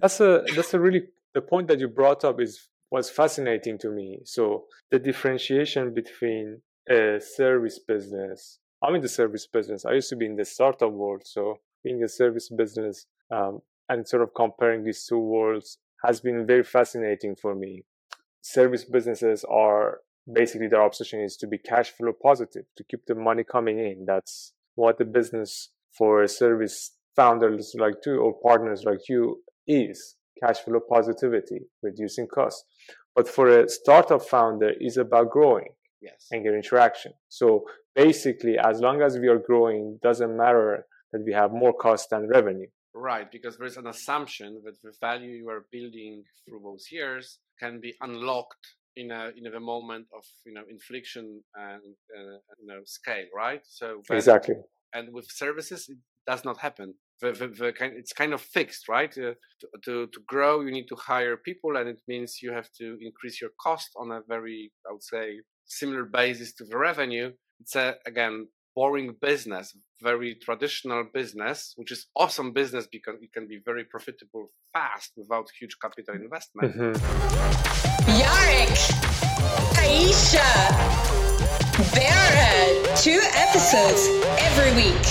That's a that's a really the point that you brought up is was fascinating to me. So the differentiation between a service business. I'm in the service business. I used to be in the startup world, so being a service business um, and sort of comparing these two worlds has been very fascinating for me. Service businesses are basically their obsession is to be cash flow positive, to keep the money coming in. That's what the business for service founders like you or partners like you is cash flow positivity, reducing costs. But for a startup founder, is about growing yes. and getting traction. So basically, as long as we are growing, doesn't matter that we have more cost than revenue. Right, because there's an assumption that the value you are building through those years can be unlocked in a in a moment of you know infliction and uh, you know scale, right? So exactly. And with services, it does not happen. The, the, the kind, it's kind of fixed, right? Uh, to, to, to grow, you need to hire people, and it means you have to increase your cost on a very, I would say, similar basis to the revenue. It's a, again boring business, very traditional business, which is awesome business because it can be very profitable fast without huge capital investment. Mm-hmm. Yarek, Aisha, Barra, two episodes every week.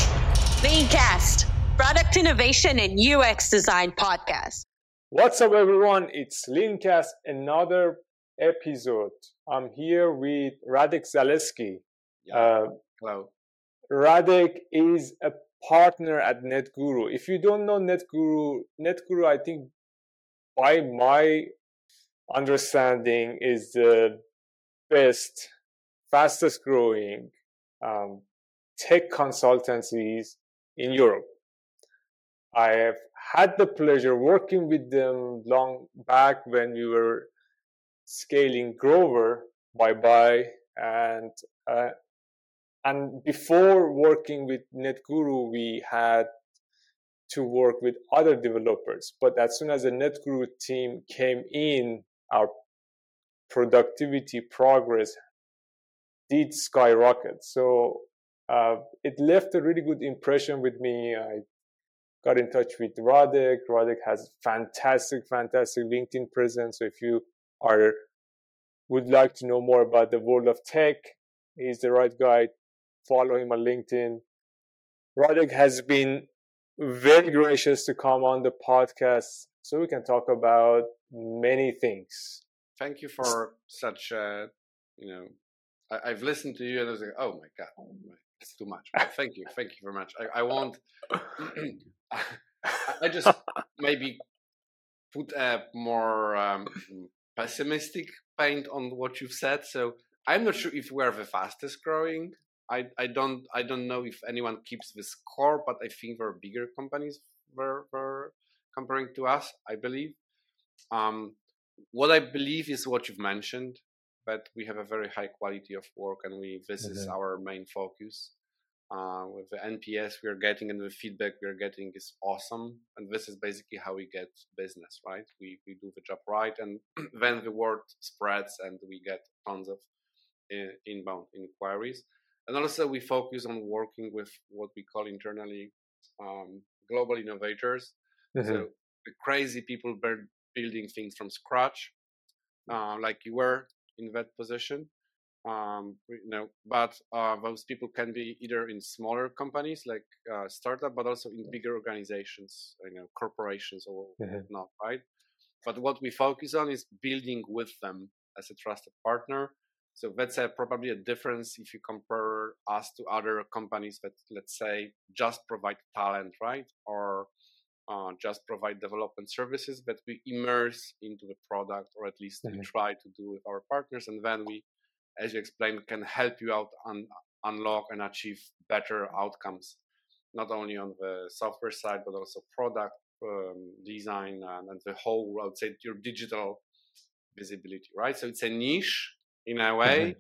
Leancast, product innovation and UX design podcast. What's up, everyone? It's Leancast, another episode. I'm here with Radek Zaleski. Yeah. Uh, Hello. Radek is a partner at NetGuru. If you don't know NetGuru, NetGuru, I think by my understanding is the best, fastest growing um, tech consultancies in Europe. I have had the pleasure working with them long back when we were scaling Grover by by and uh, and before working with NetGuru, we had to work with other developers. But as soon as the NetGuru team came in, our productivity progress did skyrocket. So uh, it left a really good impression with me. I got in touch with Radek. Radek has fantastic, fantastic LinkedIn presence. So if you are would like to know more about the world of tech, he's the right guy follow him on LinkedIn. Radek has been very gracious to come on the podcast so we can talk about many things. Thank you for such, uh, you know, I, have listened to you and I was like, oh my God, it's too much. Thank you. Thank you very much. I, I won't, I just maybe put a more um, pessimistic paint on what you've said. So I'm not sure if we're the fastest growing I, I don't I don't know if anyone keeps the score, but I think there are bigger companies were, were comparing to us. I believe. Um, what I believe is what you've mentioned, that we have a very high quality of work, and we this mm-hmm. is our main focus. Uh, with the NPS we are getting and the feedback we are getting is awesome, and this is basically how we get business, right? We we do the job right, and then the word spreads, and we get tons of uh, inbound inquiries and also we focus on working with what we call internally um, global innovators. Mm-hmm. So the crazy people building things from scratch, uh, like you were in that position. Um, you know, but uh, those people can be either in smaller companies like uh, startup, but also in bigger organizations, you know, corporations or mm-hmm. not, right? But what we focus on is building with them as a trusted partner so that's a, probably a difference if you compare us to other companies that, let's say, just provide talent, right? Or uh, just provide development services, but we immerse into the product, or at least mm-hmm. we try to do with our partners. And then we, as you explained, can help you out and unlock and achieve better outcomes, not only on the software side, but also product um, design and, and the whole, I would say, your digital visibility, right? So it's a niche in a way mm-hmm.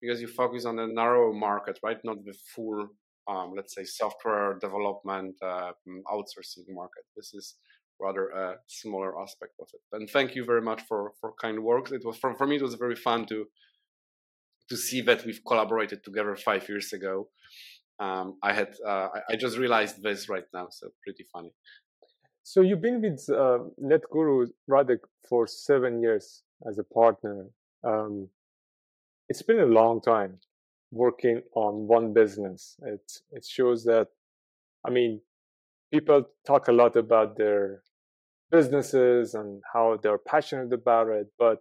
because you focus on the narrow market, right? Not the full, um, let's say, software development uh, mm, outsourcing market. This is rather a smaller aspect of it. And thank you very much for for kind work. It was for, for me it was very fun to to see that we've collaborated together five years ago. Um, I had uh, I just realized this right now, so pretty funny. So you've been with uh, NetGuru Radek for seven years as a partner. Um, it's been a long time working on one business. It it shows that, I mean, people talk a lot about their businesses and how they're passionate about it, but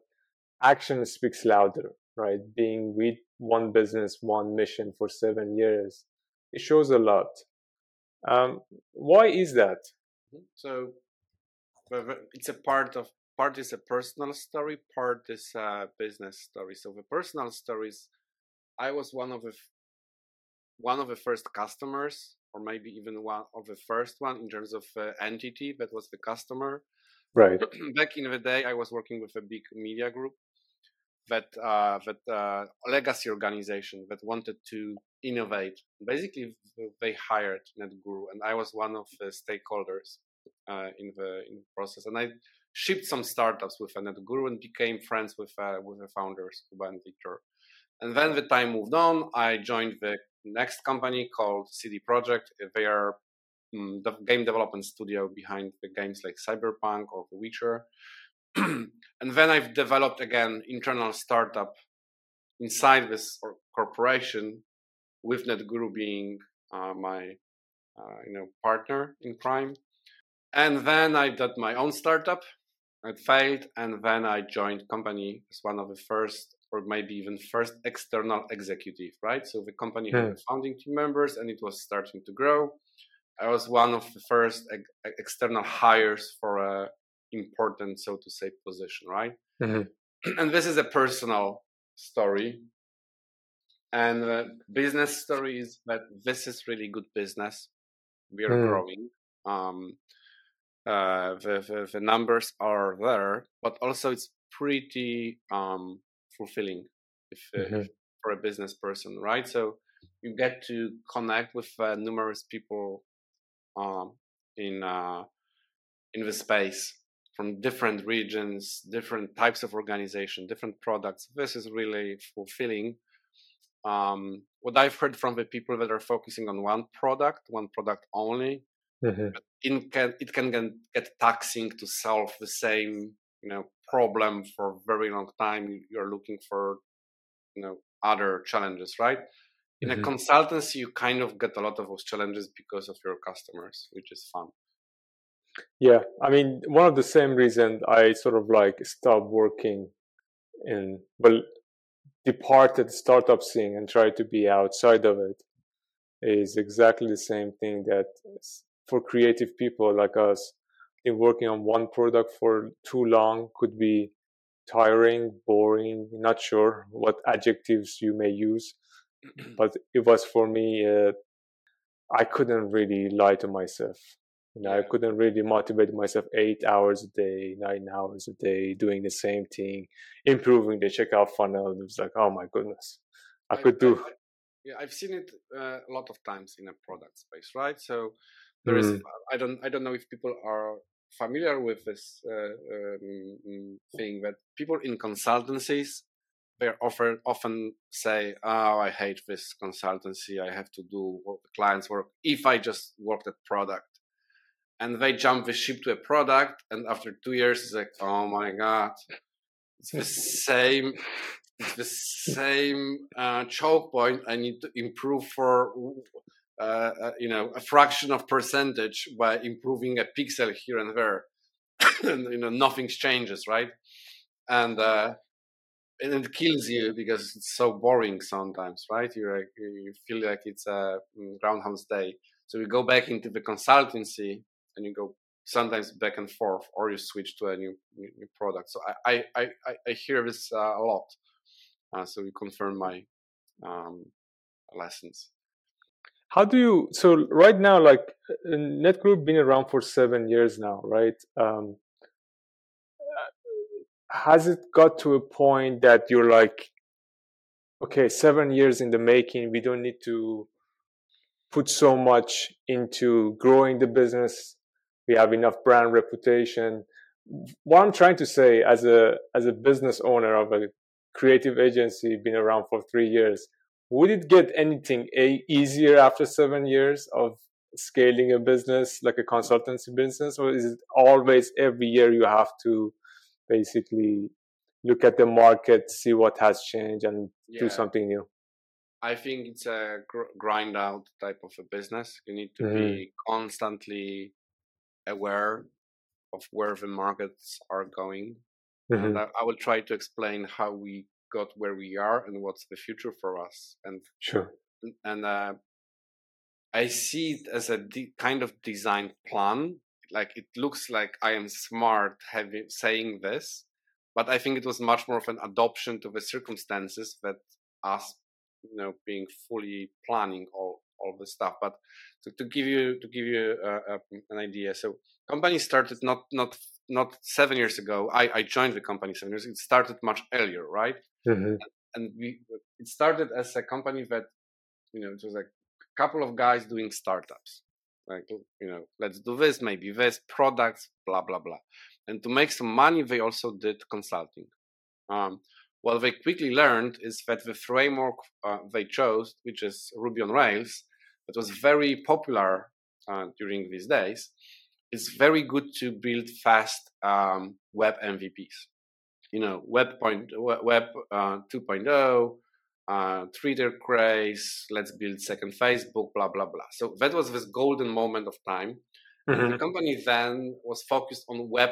action speaks louder, right? Being with one business, one mission for seven years, it shows a lot. Um, why is that? Mm-hmm. So it's a part of part is a personal story, part is a business story. So the personal stories, I was one of the one of the first customers, or maybe even one of the first one in terms of uh, entity that was the customer. Right. Back in the day, I was working with a big media group that uh, that uh, legacy organization that wanted to innovate. Basically, they hired NetGuru, and I was one of the stakeholders uh, in the in the process. And I shipped some startups with NetGuru and became friends with uh, with the founders, Kuba and Wiktor. And then the time moved on. I joined the next company called CD Projekt. They are um, the game development studio behind the games like Cyberpunk or The Witcher. and then I've developed again internal startup inside this corporation, with NetGuru being uh, my uh, you know partner in crime. And then I did my own startup. It failed, and then I joined company as one of the first, or maybe even first external executive. Right, so the company had hmm. founding team members, and it was starting to grow. I was one of the first ex- external hires for a important, so to say, position, right? Mm-hmm. And this is a personal story. And the business story is that this is really good business. We are mm. growing. Um, uh, the, the, the, numbers are there, but also it's pretty um, fulfilling if, uh, mm-hmm. if, for a business person, right? So you get to connect with uh, numerous people um, in uh, in the space from different regions, different types of organization, different products. This is really fulfilling. Um, what I've heard from the people that are focusing on one product, one product only, mm-hmm. it can it can get, get taxing to solve the same you know problem for a very long time. You're looking for you know other challenges, right? In mm-hmm. a consultancy, you kind of get a lot of those challenges because of your customers, which is fun. Yeah, I mean, one of the same reason I sort of like stopped working in, well, departed startup scene and tried to be outside of it is exactly the same thing that for creative people like us, in working on one product for too long could be tiring, boring, not sure what adjectives you may use. but it was for me, uh, I couldn't really lie to myself. You know, I couldn't really motivate myself eight hours a day, nine hours a day, doing the same thing, improving the checkout funnel. It was like, oh my goodness, I, could do. Yeah, I've seen it uh, a lot of times in a product space, right? So there mm. is, I don't, I don't know if people are familiar with this uh, um, thing that people in consultancies they offer often say, "Oh, I hate this consultancy. I have to do clients work. If I just worked at product." and they jump the ship to a product and after two years it's like oh my god it's the same it's the same uh, choke point i need to improve for uh, uh, you know a fraction of percentage by improving a pixel here and there and you know nothing changes right and uh, and it kills you because it's so boring sometimes right you like you feel like it's a mm, groundhog's day so you go back into the consultancy and you go sometimes back and forth, or you switch to a new new, product. So I I I, I hear this uh, a lot. Uh, so you confirm my um, lessons. How do you? So right now, like uh, NetGuru been around for seven years now, right? Um, has it got to a point that you're like, okay, seven years in the making, we don't need to put so much into growing the business we have enough brand reputation what i'm trying to say as a as a business owner of a creative agency been around for three years would it get anything a- easier after seven years of scaling a business like a consultancy business, or is it always every year you have to basically look at the market, see what has changed, and yeah. do something new? I think it's a gr- grind out type of a business. You need to mm-hmm. be constantly aware of where the markets are going. Mm-hmm. And I, I, will try to explain how we got where we are and what's the future for us. And sure. And uh, I see it as a de- kind of design plan. Like it looks like I am smart having saying this, but I think it was much more of an adoption to the circumstances that us you know being fully planning all all the stuff but to, to give you to give you uh, uh, an idea so company started not not not seven years ago i i joined the company seven years it started much earlier right mm-hmm. and we it started as a company that you know it was like a couple of guys doing startups like you know let's do this maybe this products blah blah blah and to make some money they also did consulting um, what they quickly learned is that the framework uh, they chose, which is Ruby on Rails, that was very popular uh, during these days, is very good to build fast um, web MVPs. You know, web point, web uh, 2.0, uh, Twitter craze, let's build second Facebook, blah blah blah. So that was this golden moment of time. Mm-hmm. The company then was focused on web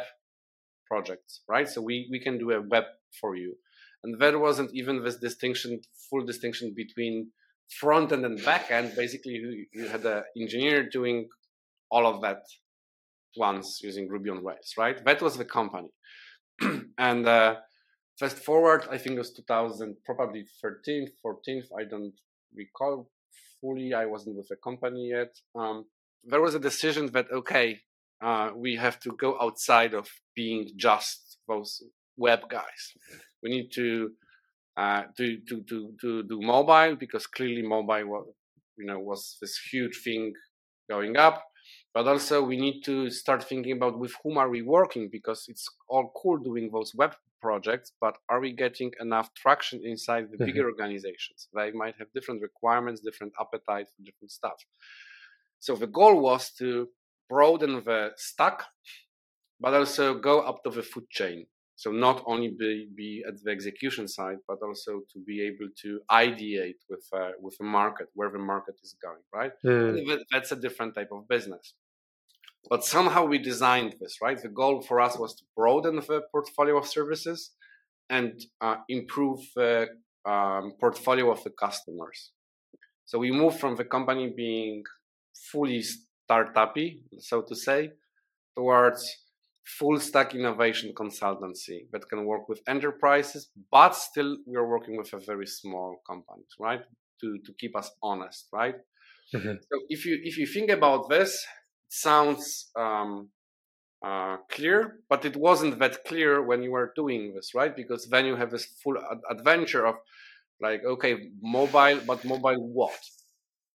projects, right? So we we can do a web for you and there wasn't even this distinction, full distinction between front end and back end. Basically, you, you had an engineer doing all of that once using Ruby on Rails, right? That was the company. and uh, fast forward, I think it was 2000, probably 13, 14, I don't recall fully. I wasn't with the company yet. Um, there was a decision that, okay, uh, we have to go outside of being just those web guys. We need to uh, to, to to to do mobile because clearly mobile was you know was this huge thing going up. But also we need to start thinking about with whom are we working because it's all cool doing those web projects, but are we getting enough traction inside the mm-hmm. bigger organizations? They might have different requirements, different appetite for different stuff. So the goal was to broaden the stack, but also go up to the food chain. So not only be, be at the execution side, but also to be able to ideate with uh, with the market, where the market is going, right? Mm. That's a different type of business. But somehow we designed this, right? The goal for us was to broaden the portfolio of services and uh, improve the um, portfolio of the customers. So we moved from the company being fully startupy, so to say, towards full stack innovation consultancy that can work with enterprises, but still we are working with a very small companies, right? To to keep us honest, right? Mm-hmm. So if you if you think about this, it sounds um, uh, clear, but it wasn't that clear when you were doing this, right? Because then you have this full ad- adventure of like, okay, mobile, but mobile what?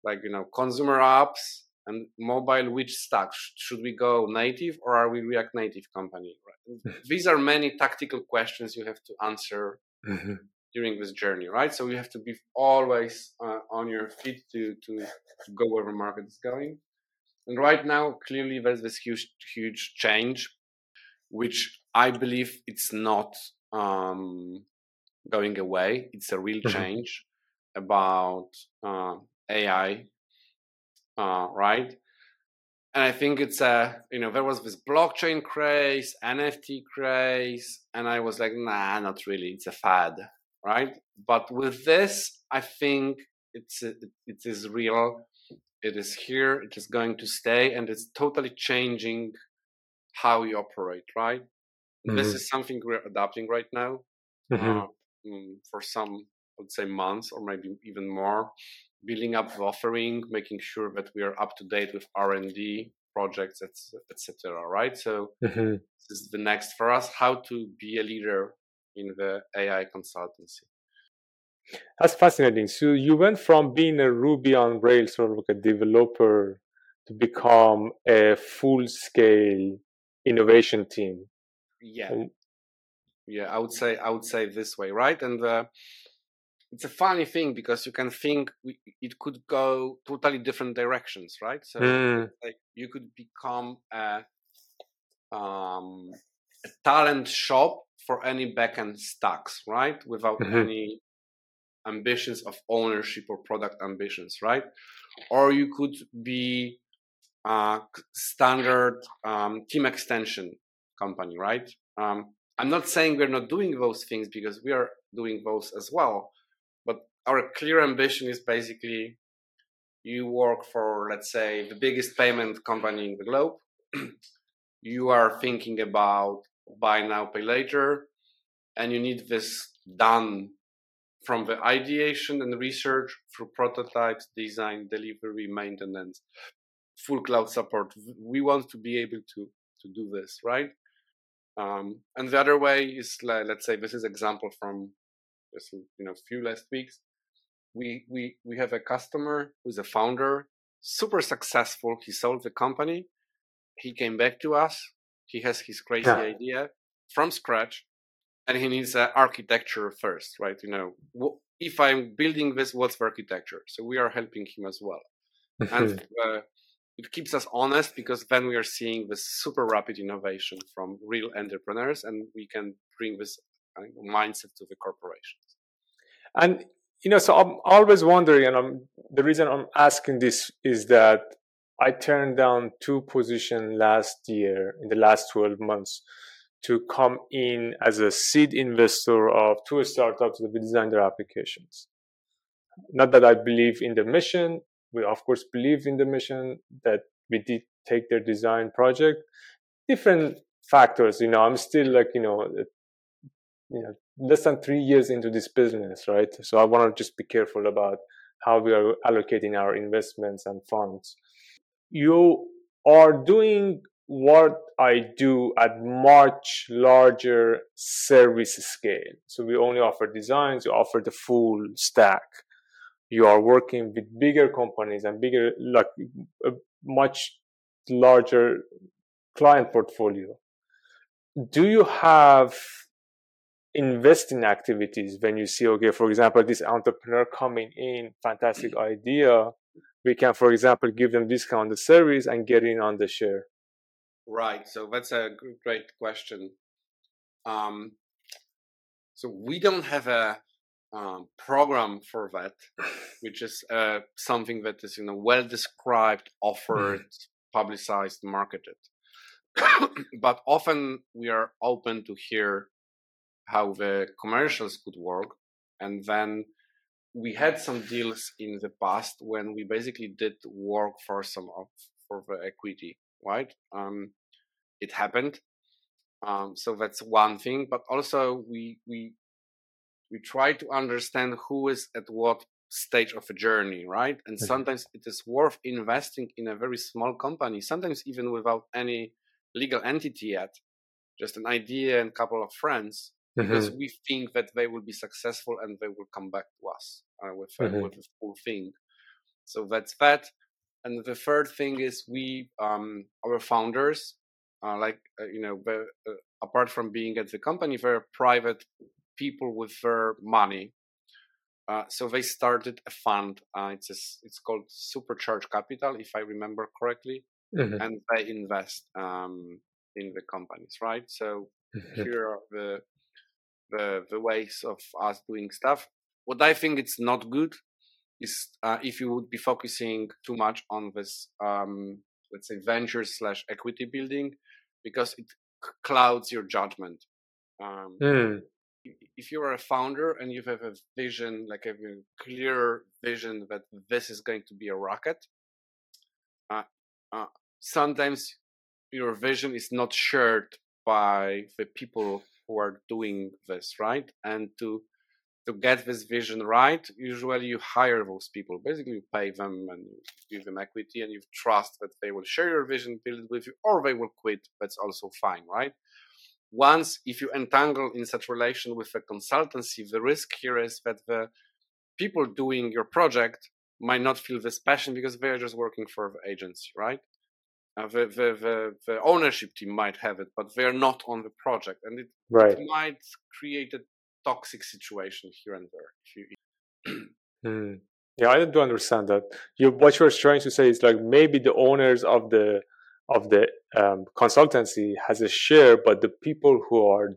Like you know, consumer apps, and mobile, which stack? Should we go native or are we React Native company? Right? These are many tactical questions you have to answer mm-hmm. during this journey, right? So you have to be always uh, on your feet to, to, to go where the market is going. And right now, clearly, there's this huge, huge change, which I believe it's not um, going away. It's a real mm-hmm. change about uh, AI uh, right? And I think it's a, you know, there was this blockchain craze, NFT craze, and I was like, nah, not really. It's a fad, right? But with this, I think it's it, it is real. It is here. It is going to stay, and it's totally changing how we operate, right? Mm-hmm. This is something we're adapting right now mm-hmm. uh, mm, for some, I would say, months or maybe even more building up the offering, making sure that we are up to date with R and D projects, etc. Right. So mm-hmm. this is the next for us: how to be a leader in the AI consultancy. That's fascinating. So you went from being a Ruby on Rails sort of like a developer to become a full-scale innovation team. Yeah, yeah. I would say I would say this way, right? And uh, it's a funny thing because you can think we, it could go totally different directions, right? So Mm. like you could become a, um, a talent shop for any backend stacks, right? Without Mhm. any ambitions of ownership or product ambitions, right? Or you could be a standard um, team extension company, right? Um, I'm not saying we're not doing those things because we are doing those as well, our clear ambition is basically you work for, let's say, the biggest payment company in the globe. you are thinking about buy now, pay later, and you need this done from the ideation and research through prototypes, design, delivery, maintenance, full cloud support. We want to be able to to do this, right? Um, and the other way is, like, let's say, this is example from just you know few last weeks. We we we have a customer who's a founder, super successful. He sold the company. He came back to us. He has his crazy Yeah. idea from scratch, and he needs uh, architecture first, right? You know, if I'm building this, what's the architecture? So we are helping him as well and uh, it keeps us honest because then we are seeing this super rapid innovation from real entrepreneurs and we can bring this uh, mindset to the corporations And you know, so I'm always wondering, and I'm the reason I'm asking this is that I turned down two positions last year in the last 12 months to come in as a seed investor of two startups that we designed their applications. Not that I believe in the mission. We of course believe in the mission that we did take their design project. Different factors, you know, I'm still like, you know, uh, you know less than three years into this business right? So i want to just be careful about how we are allocating our investments and funds. You are doing what i do at much larger service scale. So we only offer designs you offer the full stack. You are working with bigger companies and bigger like a much larger client portfolio. Do you have investing activities when you see okay for example this entrepreneur coming in fantastic idea. We can for example give them discount on the service and get in on the share. Right. So that's a great question. Um, so we don't have a um, program for that which is uh, something that is you know well described offered publicized marketed. But often we are open to hear how the commercials could work and then we had some deals in the past when we basically did work for some of for the equity right? Um it happened. Um so that's one thing but also we we we try to understand who is at what stage of a journey right? And Mhm. sometimes it is worth investing in a very small company sometimes even without any legal entity yet just an idea and a couple of friends because we think that they will be successful and they will come back to us uh, with uh, with the full thing. So that's that. And the third thing is we um, our founders, uh, like uh, you know, uh, apart from being at the company, they're private people with their money. Uh, so they started a fund. Uh, it's a it's called Supercharge Capital, if I remember correctly, Mhm. and they invest um, in the companies, right? So Mhm. here are the the the ways of us doing stuff. What I think it's not good is uh, if you would be focusing too much on this, um, let's say, venture slash equity building, because it c- clouds your judgment. Um, Mm. if you're a founder and you have a vision, like a clear vision that this is going to be a rocket, uh, uh, sometimes your vision is not shared by the people who are doing this, right? And to to get this vision right, usually you hire those people. Basically, you pay them and give them equity, and you trust that they will share your vision, build it with you, or they will quit. That's also fine, right? Once, if you entangle in such relation with a consultancy, the risk here is that the people doing your project might not feel this passion because they're just working for the agency, right? Uh, the, the, the, the ownership team might have it, but they're not on the project, and it right might create a toxic situation here and there. If you, mm. Yeah, I do understand that. You, what you're trying to say is like maybe the owners of the of the um, consultancy has a share, but the people who are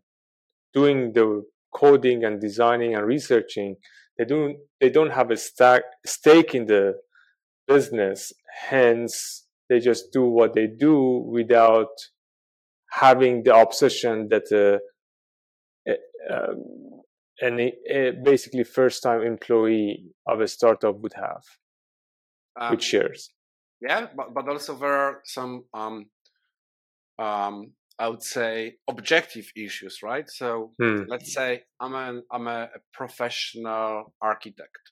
doing the coding and designing and researching, they don't they don't have a stack, stake in the business. Hence, they just do what they do without having the obsession that uh, uh, any uh, basically first time employee of a startup would have um, with shares. Yeah but, but also there are some um, um, i would say objective issues right? So hmm. let's say i'm an i'm a professional architect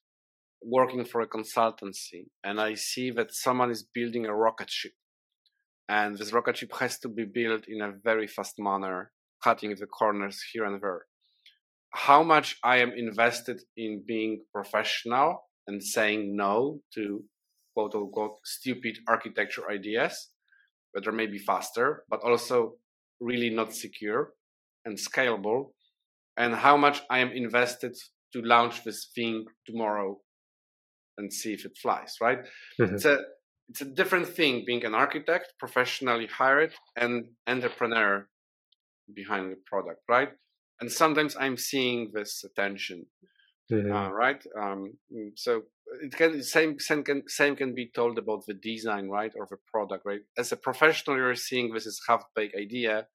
working for a consultancy and i see that someone is building a rocket ship. And this rocket ship has to be built in a very fast manner cutting the corners here and there. How much I am invested in being professional and saying no to quote unquote stupid architecture ideas that are maybe faster, but also really not secure and scalable, and how much I am invested to launch this thing tomorrow and see if it flies, right? Mm-hmm. It's a it's a different thing being an architect, professionally hired, and entrepreneur behind the product, right? and sometimes I'm seeing this tension, mm-hmm. uh, right? Um, so it can same same can same can be told about the design, right, or the product, right? As a professional, you're seeing this is half baked idea.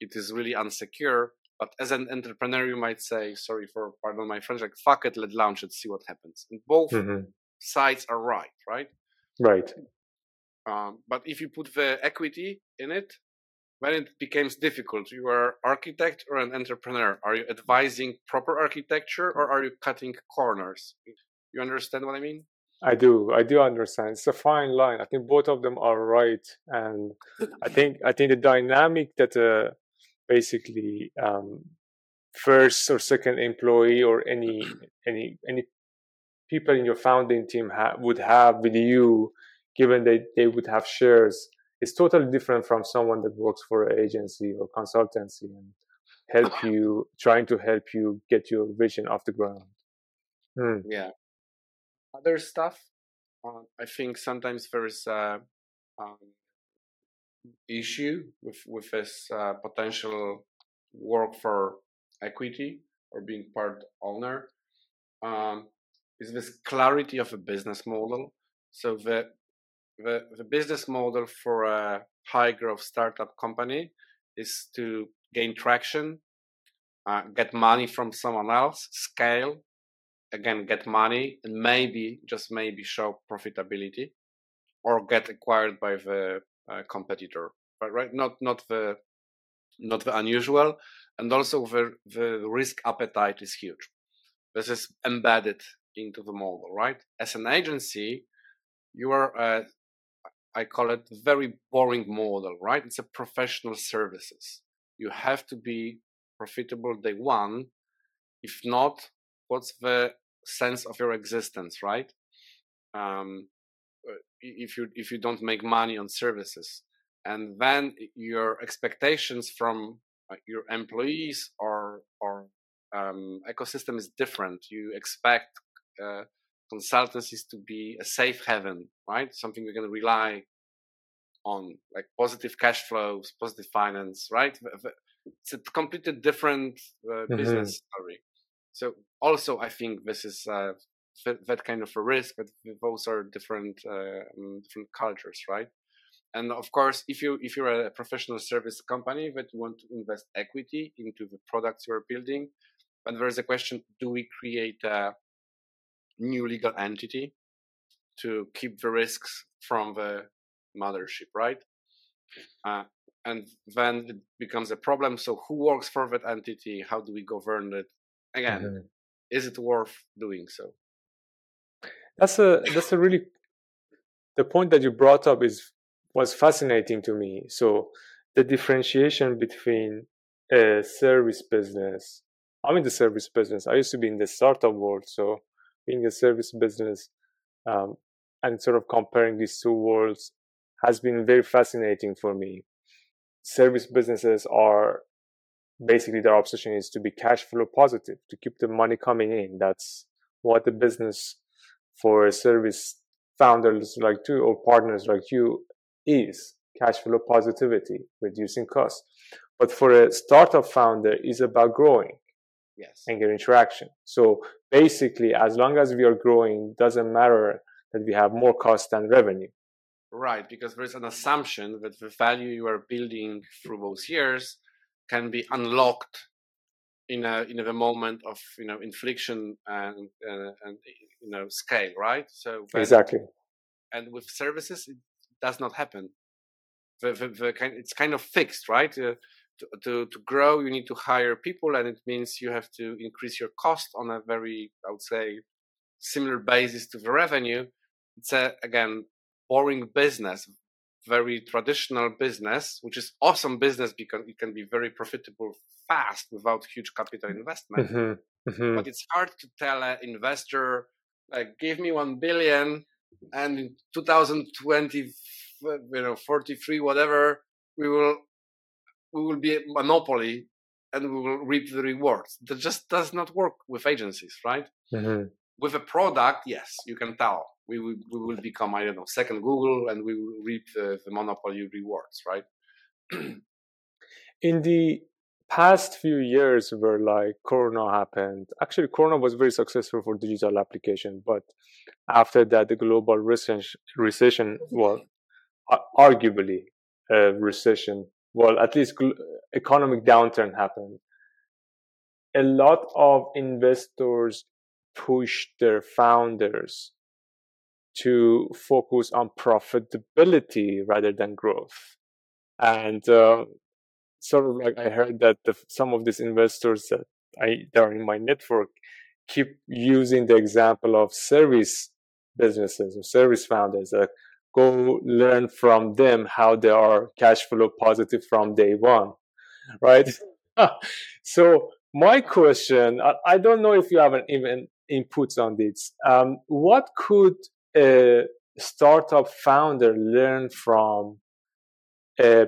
It is really unsecure. But as an entrepreneur, you might say, sorry for pardon my French, like fuck it, let launch it, see what happens. And both mm-hmm. sides are right, right? Right. Um, but if you put the equity in it, when it becomes difficult you are architect or an entrepreneur are you advising proper architecture or are you cutting corners you understand what i mean i do i do understand it's a fine line i think both of them are right and i think i think the dynamic that uh, basically um, first or second employee or any any any people in your founding team ha- would have with you given that they would have shares it's totally different from someone that works for an agency or consultancy and help you trying to help you get your vision off the ground. Hmm. yeah. Other stuff uh, i think sometimes there's a um, issue with with this uh, potential work for equity or being part owner um, is this clarity of a business model. So that the, the business model for a high growth startup company is to gain traction, uh, get money from someone else, scale, again, get money, and maybe, just maybe, show profitability or get acquired by the competitor. But right, not not the not the unusual, and also the the risk appetite is huge. This is embedded into the model, right? As an agency, you are uh, I call it very boring model, right? It's a professional services. You have to be profitable day one. If not, what's the sense of your existence, right? Um, uh, if you if you don't make money on services, and then your expectations from uh, your employees or or um, ecosystem is different. You expect uh, consultancies to be a safe haven, right? Something you can rely on, like positive cash flows, positive finance, right? It's a completely different uh, mm-hmm. business story. So also, I think this is uh, that kind of a risk, but those are different uh, um, different cultures, right? And of course, if you if you're a professional service company that you want to invest equity into the products you're building, but there is a question: Do we create a new legal entity to keep the risks from the mothership, right? Uh, and then it becomes a problem. So who works for that entity? How do we govern it? Again, mm-hmm. is it worth doing so? That's a that's a really the point that you brought up is was fascinating to me. So the differentiation between a service business. I'm in the service business. I used to be in the startup world, so being a service business um, and sort of comparing these two worlds has been very fascinating for me. Service businesses are basically their obsession is to be cash flow positive, to keep the money coming in. That's what the business for a service founders like you or partners like you is cash flow positivity, reducing costs. But for a startup founder, is about growing yes and getting traction. So basically, as long as we are growing, doesn't matter that we have more cost than revenue. right because there's an assumption that the value you are building through those years can be unlocked in a in a moment of you know infliction and uh, and you know scale right? So when- Exactly. and with services it does not happen. The, the, the kind, it's kind of fixed right? Uh, to, to to grow you need to hire people and it means you have to increase your cost on a very i would say similar basis to the revenue. It's a again boring business very traditional business which is awesome business because it can be very profitable fast without huge capital investment. Mhm, mhm. but it's hard to tell an investor like give me 1 billion and in 2020 you know 43 whatever we will we will be a monopoly and we will reap the rewards. That just does not work with agencies right? Mhm. with a product yes you can tell we will, we will become i don't know second google and we will reap the, the monopoly rewards right? In the past few years where like corona happened actually corona was very successful for digital application but after that the global recession recession well arguably a recession well at least economic downturn happened. A lot of investors pushed their founders to focus on profitability rather than growth and uh, sort of like I heard that the, some of these investors that I that are in my network keep using the example of service businesses or service founders that go learn from them how they are cash flow positive from day one, right? so my question, I, I don't know if you have an even inputs on this. Um, what could a startup founder learn from a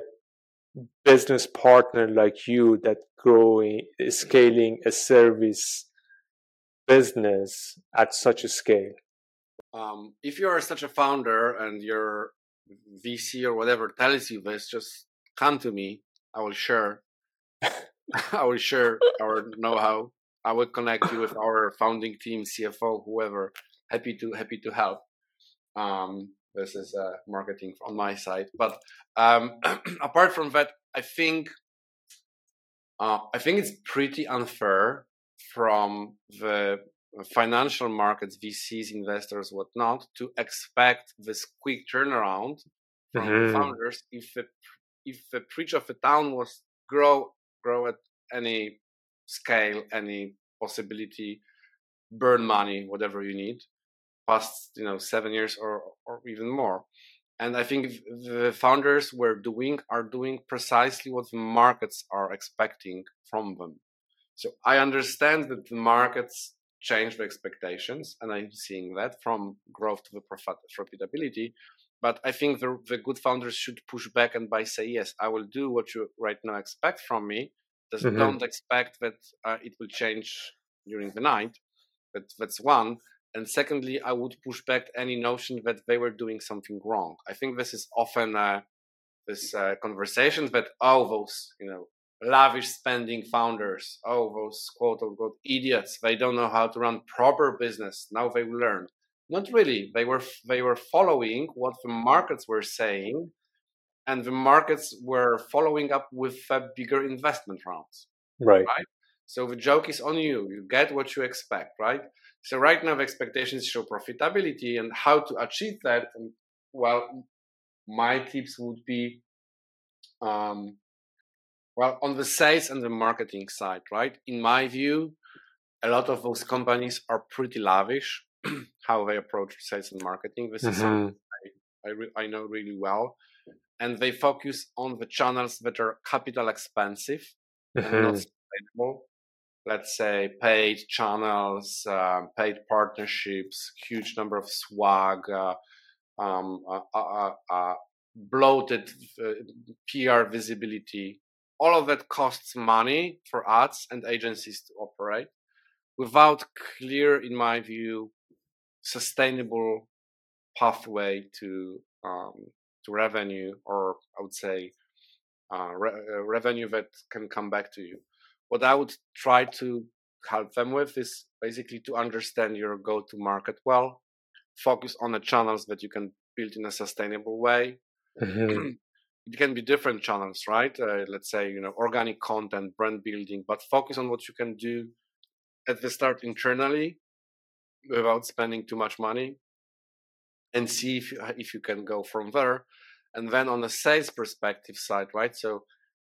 business partner like you that growing scaling a service business at such a scale um, if you are such a founder and your VC or whatever tells you this, just come to me. I will share. I will share our know-how. I will connect you with our founding team, CFO, whoever. Happy to happy to help. Um, this is uh, marketing on my side, but um, apart from that, I think uh, I think it's pretty unfair from the financial markets, VCs, investors, whatnot, to expect this quick turnaround from Mhm. founders if the if the preach of the town was grow grow at any scale, any possibility, burn money, whatever you need, past you know seven years or or even more. And I think the founders were doing are doing precisely what the markets are expecting from them. So I understand that the markets change the expectations, and I'm seeing that from growth to the profit, profitability. But I think the, the good founders should push back and by say, yes, I will do what you right now expect from me. Just Mhm. don't expect that uh, it will change during the night. That, that's one. And secondly, I would push back any notion that they were doing something wrong. I think this is often uh, this uh, conversation that oh, those you know lavish spending founders, oh, those quote unquote idiots, they don't know how to run proper business. Now they will learn. Not really. They were they were following what the markets were saying, and the markets were following up with uh, bigger investment rounds. right So the joke is on you. You get what you expect, right? So right now the expectations show profitability and how to achieve that. And, well, my tips would be, um, well, on the sales and the marketing side, right? In my view, a lot of those companies are pretty lavish how they approach sales and marketing. This is something Mhm. I, re- I know really well. And they focus on the channels that are capital expensive and not sustainable. Let's say paid channels, uh, paid partnerships, huge number of swag, uh, um, uh, uh, uh, uh, bloated PR visibility. All of that costs money for ads and agencies to operate. without clear, in my view, sustainable pathway to um, to revenue, or I would say re- revenue that can come back to you. What I would try to help them with is basically to understand your go-to-market well, focus on the channels that you can build in a sustainable way. Mm-hmm. it can be different channels, right? Uh, let's say you know organic content, brand building, but focus on what you can do at the start internally without spending too much money and see if you, if you can go from there and then on the sales perspective side right so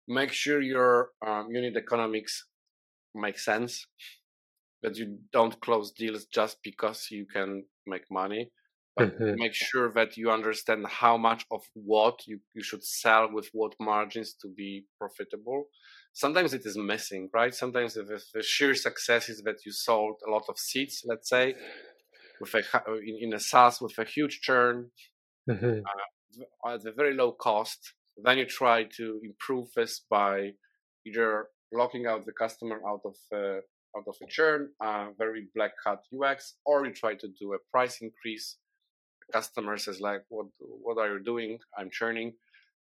make sure your um, unit economics make sense that you don't close deals just because you can make money but mm-hmm. make sure that you understand how much of what you, you should sell with what margins to be profitable sometimes it is missing, right? Sometimes the, the sheer success is that you sold a lot of seats, let's say, with a in, in a SaaS with a huge churn mm-hmm. uh, at a very low cost. Then you try to improve this by either locking out the customer out of uh, out of a churn, uh, very black hat UX, or you try to do a price increase. The customer says like, "What what are you doing? I'm churning."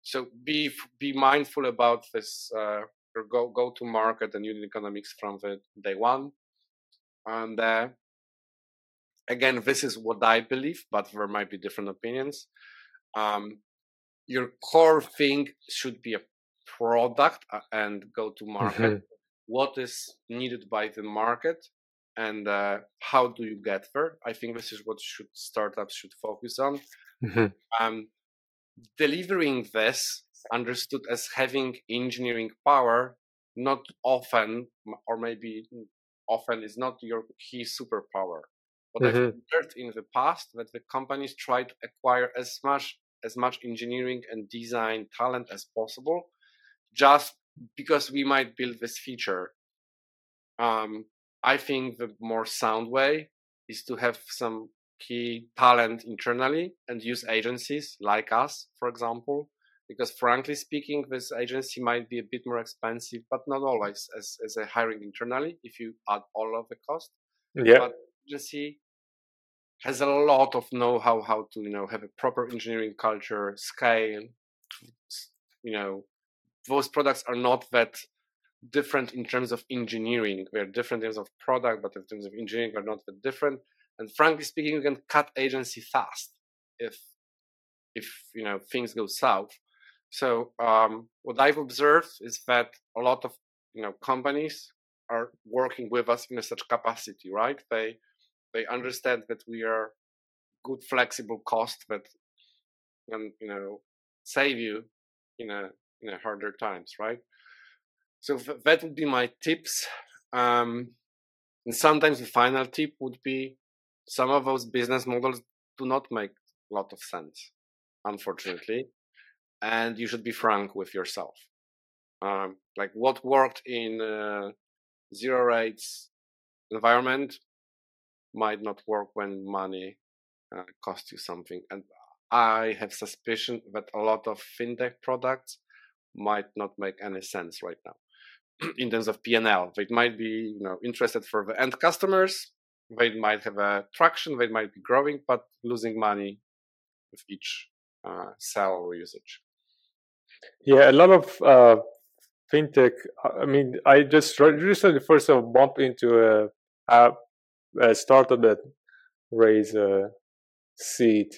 So be be mindful about this uh, go go to market and unit economics from the day one. And uh, again, this is what I believe, but there might be different opinions. Um, your core thing should be a product uh, and go to market. Mm-hmm. What is needed by the market and uh, how do you get there? I think this is what should startups should focus on. Mm-hmm. Um, delivering this understood as having engineering power not often or maybe often is not your key superpower but mm-hmm. i've heard in the past that the companies try to acquire as much as much engineering and design talent as possible just because we might build this feature um, i think the more sound way is to have some key talent internally and use agencies like us for example because frankly speaking, this agency might be a bit more expensive, but not always as, as a hiring internally if you add all of the cost. Yeah. But agency has a lot of know-how how to, you know, have a proper engineering culture, scale. You know, those products are not that different in terms of engineering. They're different in terms of product, but in terms of engineering, they're not that different. And frankly speaking, you can cut agency fast if if you know things go south. So um, what I've observed is that a lot of you know companies are working with us in a such capacity, right? They they understand that we are good flexible cost that can you know save you in a in a harder times, right? So th- that would be my tips. Um, and sometimes the final tip would be some of those business models do not make a lot of sense, unfortunately and you should be frank with yourself. Um, like what worked in uh, zero rates environment might not work when money uh, costs you something. And I have suspicion that a lot of fintech products might not make any sense right now in terms of P&L. They might be, you know, interested for the end customers. They might have a traction. They might be growing, but losing money with each uh, sell or usage. Yeah, a lot of uh, fintech. I mean, I just recently first of bump into a, a, a startup that raise a seed.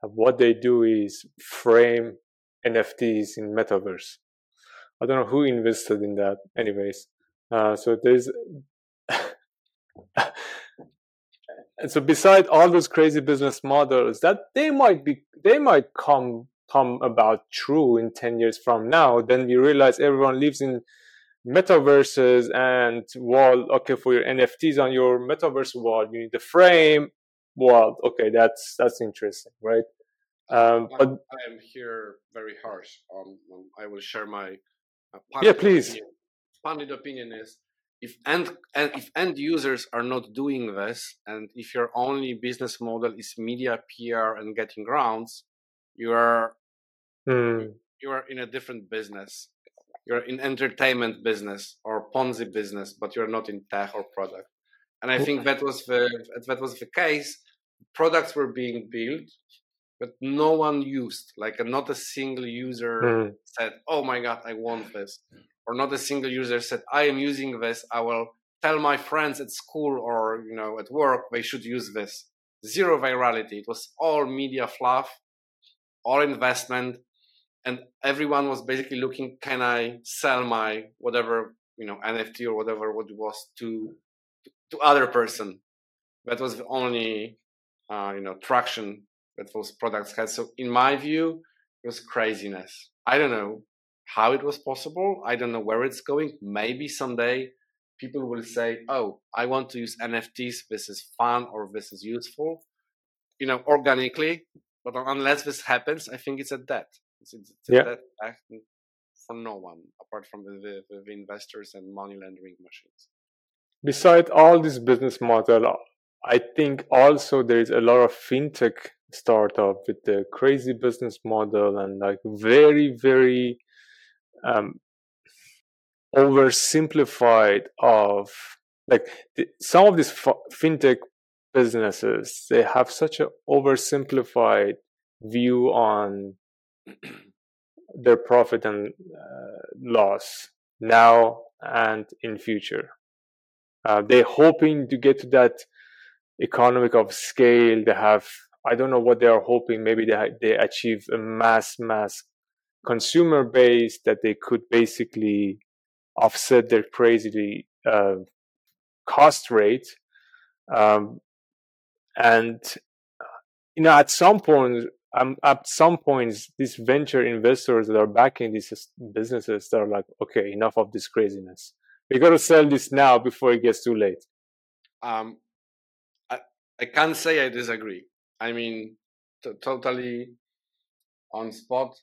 What they do is frame NFTs in metaverse. I don't know who invested in that. Anyways, uh, so there's. and so beside all those crazy business models that they might be they might come come about true in 10 years from now, then we realize everyone lives in metaverses and wall. Okay, for your NFTs on your metaverse wall, you need the frame. Well, okay, that's that's interesting, right? Um, but I am here very harsh. On, I will share my uh, yeah, please. Opinion. Opinion is if end if end users are not doing this, and if your only business model is media, PR, and getting rounds, you are Mm. You are in a different business. You're in entertainment business or Ponzi business, but you're not in tech or product. and I think that was the that was the case. Products were being built, but no one used. Like not a single user Mm. said, "Oh my god, I want this," or not a single user said, "I am using this. I will tell my friends at school or you know at work they should use this." Zero virality. It was all media fluff, all investment, and everyone was basically looking, "Can I sell my whatever you know NFT or whatever what it was to to other person?" That was the only uh, you know traction that those products had. So in my view, it was craziness. I don't know how it was possible. I don't know where it's going. Maybe someday people will say, "Oh, I want to use NFTs. This is fun or this is useful," you know, organically. But unless this happens, I think it's a debt. It's, Yeah. act for no one apart from the, the, the investors and money laundering machines. Beside all this business model, I think also there is a lot of fintech startup with the crazy business model and like very very um, oversimplified of like the, some of these f- fintech businesses they have such an oversimplified view on their profit and uh, loss now and in future. Uh, they're hoping to get to that economic of scale they have. I don't know what they are hoping. Maybe they they achieve a mass mass consumer base that they could basically offset their crazy uh, cost rate. Um, and you know at some point at some points these venture investors that are backing these businesses they're like okay enough of this craziness we got to sell this now before it gets too late Um, I I can't say I disagree. I mean, t- totally on spot.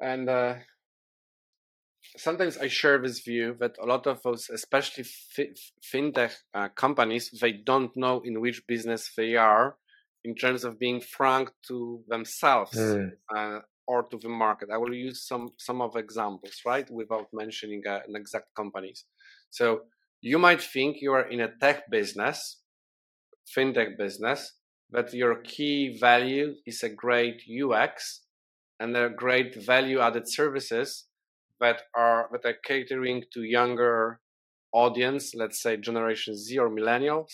And uh, sometimes I share this view that a lot of those, especially fi- fintech uh, companies, they don't know in which business they are in terms of being frank to themselves Mm. uh, or to the market. I will use some some of examples, right, without mentioning uh, an exact companies. So you might think you are in a tech business, fintech business, that your key value is a great UX and a great value added services that are that are catering to younger audience, let's say generation Z or millennials,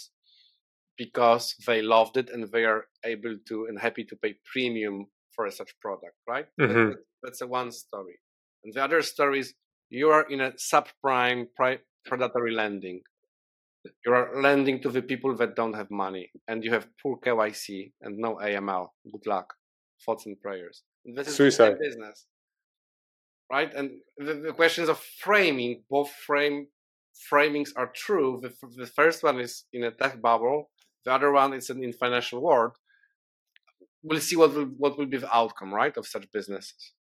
because they loved it and they are able to and happy to pay premium for such product, right? Mhm. that- that's a one story. And the other story is you are in a subprime pri- predatory lending. You are lending to the people that don't have money, and you have poor KYC and no AML. Good luck, thoughts and prayers. And this is Suicide. business, right? And the, the questions of framing, both frame framings are true. The, the first one is in a tech bubble. The other one is in, in financial world. We'll see what will what will be the outcome, right, of such businesses.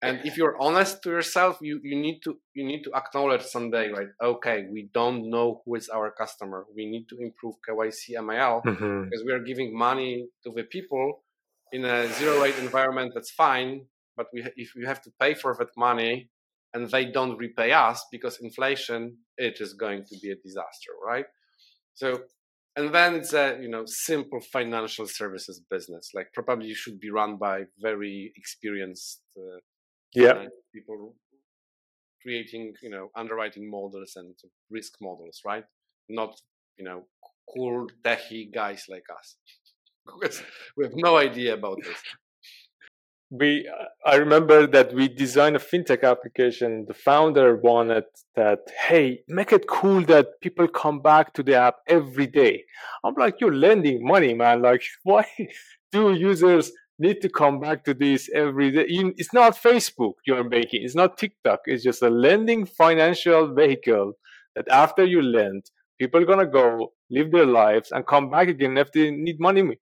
And if you're honest to yourself, you, you need to you need to acknowledge someday, right? Okay, we don't know who is our customer. We need to improve KYC AML Mhm. because we are giving money to the people in a zero rate environment. That's fine, but we if we have to pay for that money and they don't repay us because inflation, it is going to be a disaster, right? So, and then it's a you know simple financial services business. Like probably you should be run by very experienced uh, yeah uh, people creating you know underwriting models and risk models, right? Not you know cool techie guys like us. Because we have no idea about this. We i remember that we designed a fintech application. The founder wanted that hey make it cool that people come back to the app every day. I'm like you're lending money man. Like why do users need to come back to this every day? It's not facebook you're making. It's not tiktok. It's just a lending financial vehicle that after you lend people are gonna go live their lives and come back again if they need money.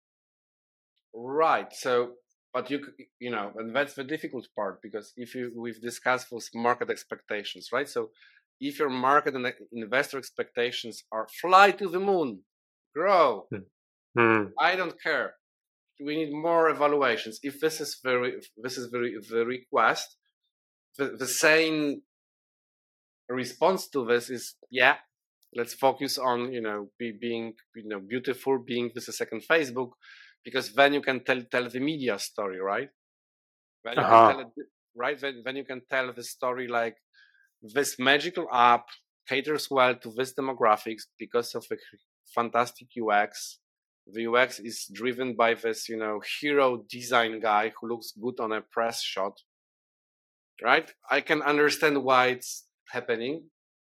Right. So, but you you know, and that's the difficult part because if you we've discussed those market expectations, right? So, if your market and investor expectations are fly to the moon, grow, Hmm. I don't care. We need more evaluations. If this is very, this is very the request. The, the same response to this is yeah, let's focus on you know be, being you know beautiful being this a second facebook because then you can tell tell the media story right? When uh-huh. you can tell it, right? Then, then you can tell the story like this magical app caters well to this demographics because of a fantastic ux the ux is driven by this you know hero design guy who looks good on a press shot right? I can understand why it's happening.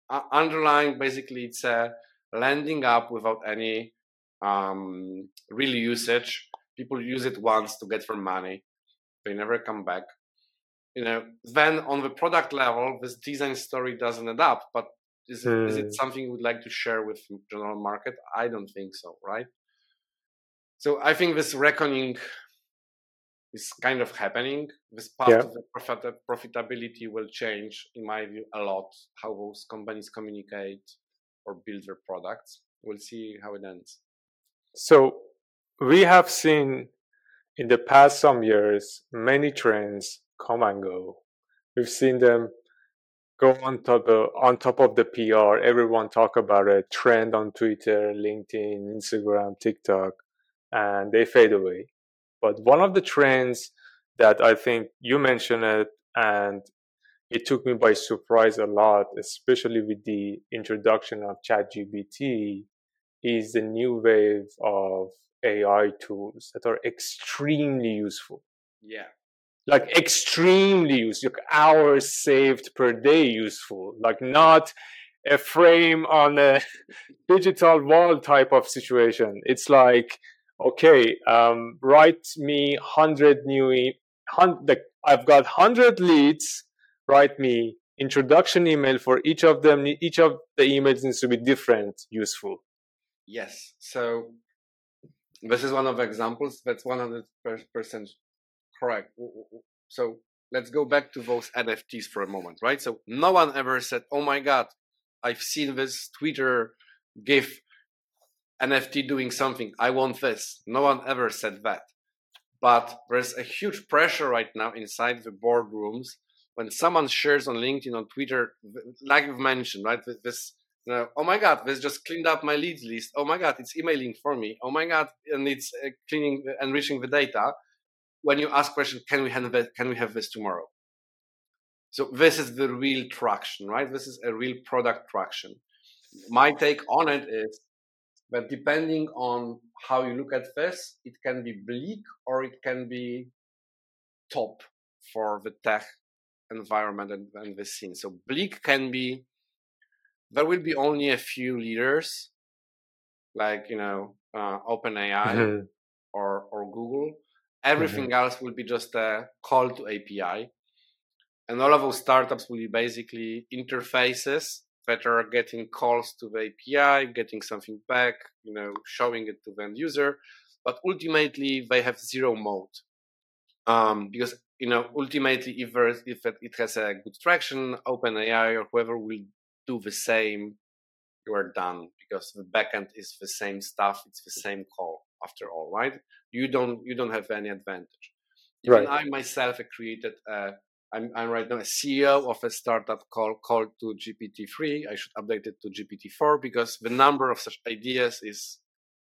Uh, underlying basically it's a landing up without any um, real usage. People use it once to get their money. They never come back. You know, then on the product level, this design story doesn't add up. But is it, mm. is it hmm. something you would like to share with general market? I don't think so, right? So I think this reckoning is kind of happening. This part yeah. of the profit, profitability will change, in my view, a lot. How those companies communicate or build their products. We'll see how it ends. So we have seen in the past some years many trends come and go. We've seen them go on top of, on top of the PR. Everyone talk about a trend on Twitter, LinkedIn, Instagram, TikTok, and they fade away. But one of the trends that I think you mentioned it and it took me by surprise a lot, especially with the introduction of ChatGPT, is the new wave of AI tools that are extremely useful. Yeah. Like extremely useful, like hours saved per day useful, like not a frame on a digital wall type of situation. It's like okay, um, write me 100 new, e- the, I've got 100 leads, write me introduction email for each of them. Each of the emails needs to be different, useful. Yes. So this is one of the examples that's 100% correct. So let's go back to those NFTs for a moment, right? So no one ever said, oh my God, I've seen this Twitter GIF NFT doing something. I want this. No one ever said that. But there's a huge pressure right now inside the boardrooms when someone shares on LinkedIn, on Twitter, like you've mentioned, right? This, oh my God, this just cleaned up my leads list. Oh my God, it's emailing for me. Oh my God, and it's uh, cleaning, enriching the data. When you ask question, can we have this, can we have this tomorrow? So this is the real traction, right? This is a real product traction. My take on it is but depending on how you look at this, it can be bleak or it can be top for the tech environment and, and the scene. So bleak can be there will be only a few leaders, like you know, uh, OpenAI mm-hmm. or or Google. Everything mm-hmm. else will be just a call to API, and all of those startups will be basically interfaces that are getting calls to the API, getting something back, you know, showing it to the end user. But ultimately, they have zero moat um, because you know ultimately, if if it has a good traction, OpenAI or whoever will do the same. You are done because the backend is the same stuff. It's the mm. same call after all, right? You don't you don't have any advantage. Even right. I myself created a I'm, I'm right now a CEO of a startup called called to GPT-3. I should update it to GPT-4 because the number of such ideas is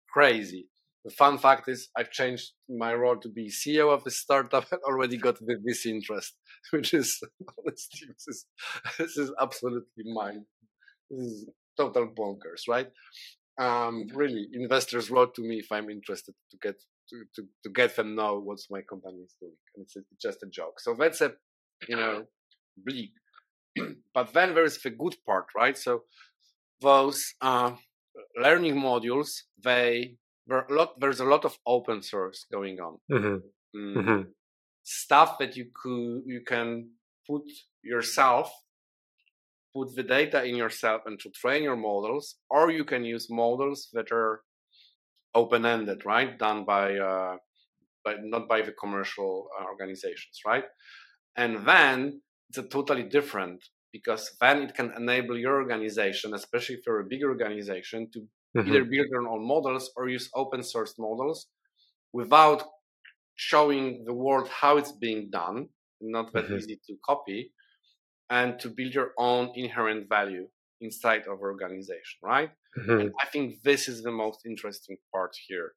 crazy. The fun fact is I've changed my role to be CEO of a startup and already got the VC interest, which is honestly this is this is absolutely mine. This is total bonkers, right? Um, really, investors wrote to me if I'm interested to get to, to, to get them know what my company is doing, and it's just a joke. So that's a you know, bleak. but then there is the good part, right? So those uh, learning modules, they there a lot. There's a lot of open source going on. Mm-hmm. Mm, mm-hmm. Stuff that you could you can put yourself, put the data in yourself, and to train your models, or you can use models that are open ended, right? Done by uh, by not by the commercial uh, organizations, right? And then it's a totally different because then it can enable your organization, especially if you're a bigger organization, to mm-hmm. either build your own models or use open source models without showing the world how it's being done, not that mm-hmm. easy to copy, and to build your own inherent value. inside of organization, right? Mm-hmm. And I think this is the most interesting part here.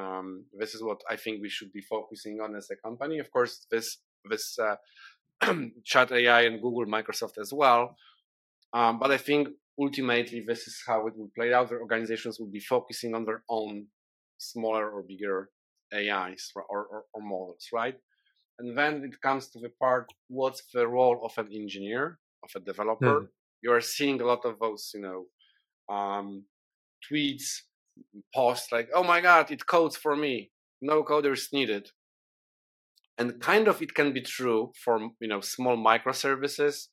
Um, this is what I think we should be focusing on as a company. Of course, this this uh, Chat AI and Google, Microsoft as well. Um, but I think ultimately this is how it will play out. The organizations will be focusing on their own smaller or bigger AIs or, or, or models, right? And then it comes to the part what's the role of an engineer, of a developer? Mm. You are seeing a lot of those, you know, um, tweets, posts like, oh my God, it codes for me. No coders needed. And kind of it can be true for, you know, small microservices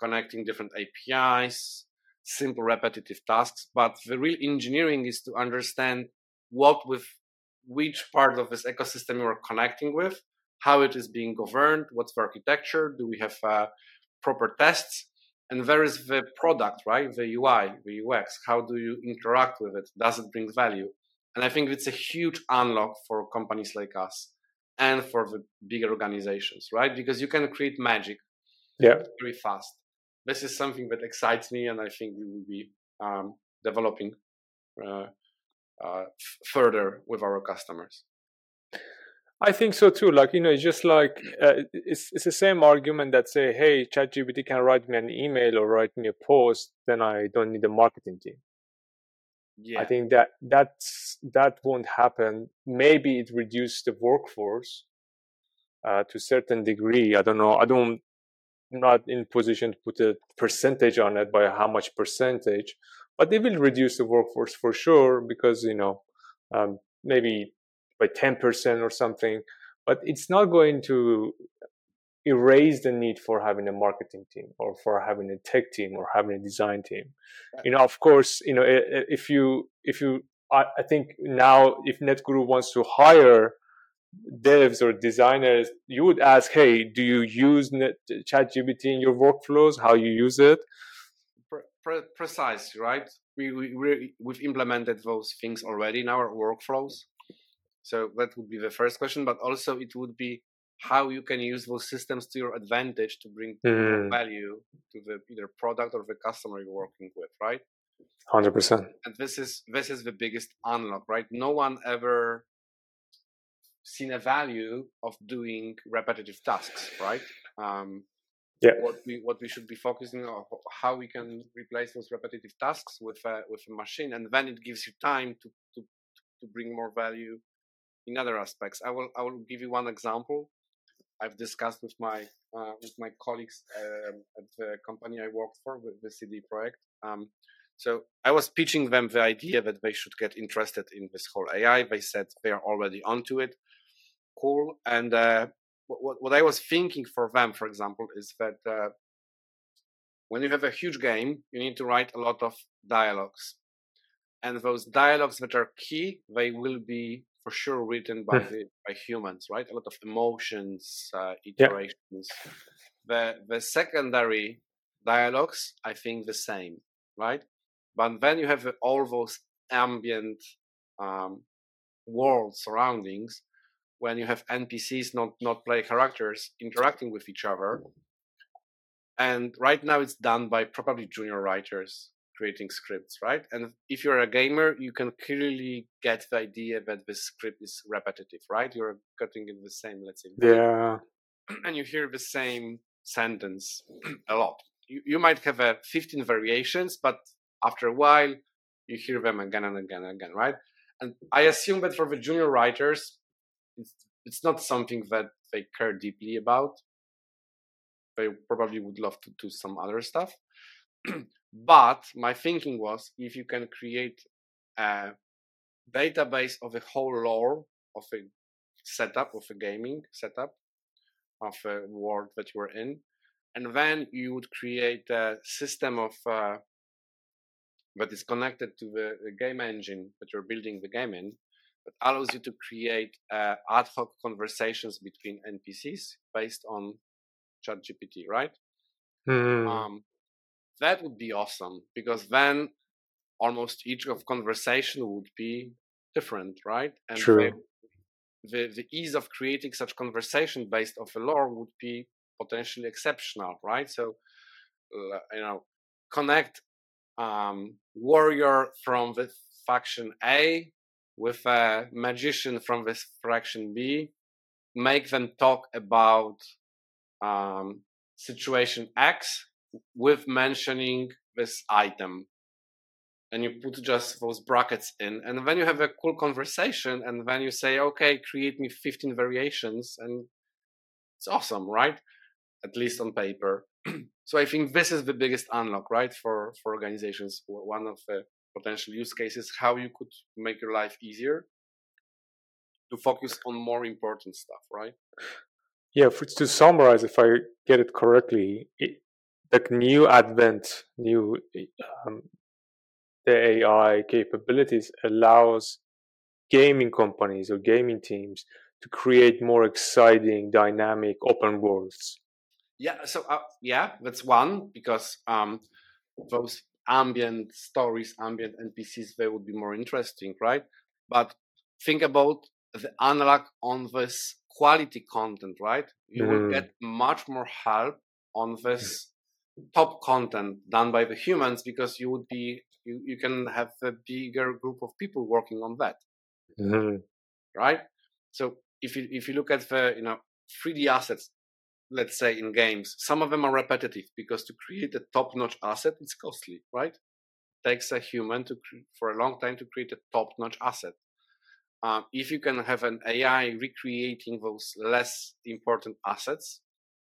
connecting different APIs, simple repetitive tasks. But the real engineering is to understand what with which part of this ecosystem you are connecting with, how it is being governed, what's the architecture, do we have uh, proper tests, and there is the product, right? The UI, the UX. How do you interact with it? Does it bring value? And I think it's a huge unlock for companies like us and for the bigger organizations, right? Because you can create magic yeah. very fast. This is something that excites me, and I think we will be um, developing uh, uh, f- further with our customers. I think so too. Like you know, it's just like uh, it's it's the same argument that say, "Hey, ChatGPT can write me an email or write me a post, then I don't need a marketing team." Yeah. I think that that's that won't happen. Maybe it reduces the workforce uh, to a certain degree. I don't know. I don't not in position to put a percentage on it by how much percentage, but they will reduce the workforce for sure because you know um, maybe by 10% or something but it's not going to erase the need for having a marketing team or for having a tech team or having a design team. You know of course you know if you if you i, I think now if netguru wants to hire devs or designers you would ask hey do you use ChatGPT in your workflows how you use it pre- pre- precise right we, we we've implemented those things already in our workflows so that would be the first question, but also it would be how you can use those systems to your advantage to bring mm. value to the either product or the customer you're working with, right? Hundred percent. And this is this is the biggest unlock, right? No one ever seen a value of doing repetitive tasks, right? Um, yeah. What we what we should be focusing on how we can replace those repetitive tasks with a, with a machine, and then it gives you time to to to bring more value in other aspects. I will I will give you one example. I've discussed with my uh, with my colleagues uh, at the company I worked for with the CD Projekt. Um, so I was pitching them the idea that they should get interested in this whole AI. They said they are already onto it. Cool. And uh, what, what I was thinking for them, for example, is that uh, when you have a huge game, you need to write a lot of dialogues. And those dialogues that are key, they will be for sure written by the, by humans, right? A lot of emotions, uh, iterations. Yeah. The the secondary dialogues, I think, the same, right? But then you have all those ambient um, world surroundings when you have NPCs, not not play characters, interacting with each other. And right now, it's done by probably junior writers creating scripts, right? And if you're a gamer, you can clearly get the idea that the script is repetitive, right? You're cutting in the same, let's say, yeah, and you hear the same sentence a lot. You, you might have a uh, 15 variations, but after a while, you hear them again and again and again, right? And I assume that for the junior writers, it's, it's not something that they care deeply about. They probably would love to do some other stuff. But my thinking was if you can create a database of the whole lore of a setup, of a gaming setup, of a world that you are in, and then you would create a system of uh, that is connected to the, the, game engine that you're building the game in that allows you to create uh, ad hoc conversations between NPCs based on ChatGPT, right? Mm. Um, that would be awesome because then almost each of conversation would be different, right? And True. The, the ease of creating such conversation based off a lore would be potentially exceptional, right? So, uh, you know, connect um, warrior from the faction A with a magician from this faction B, make them talk about um, situation X with mentioning this item. And you put just those brackets in, and then you have a cool conversation, and then you say, okay, create me 15 variations, and it's awesome, right? At least on paper. so I think this is the biggest unlock, right, for, for organizations. One of the potential use cases, how you could make your life easier to focus on more important stuff, right? Yeah, for, to summarize, if I get it correctly, it, the new advent, new um, the AI capabilities allows gaming companies or gaming teams to create more exciting, dynamic open worlds. Yeah, so uh, yeah, that's one because um, those ambient stories, ambient NPCs, they would be more interesting, right? But think about the analog on this quality content, right? You mm. will mm-hmm. get much more help on this top content done by the humans because you would be you, you can have a bigger group of people working on that. Mm. Right? So if you if you look at the you know 3D assets, let's say in games, some of them are repetitive because to create a top-notch asset it's costly, right? It takes a human to for a long time to create a top-notch asset. Um, if you can have an AI recreating those less important assets,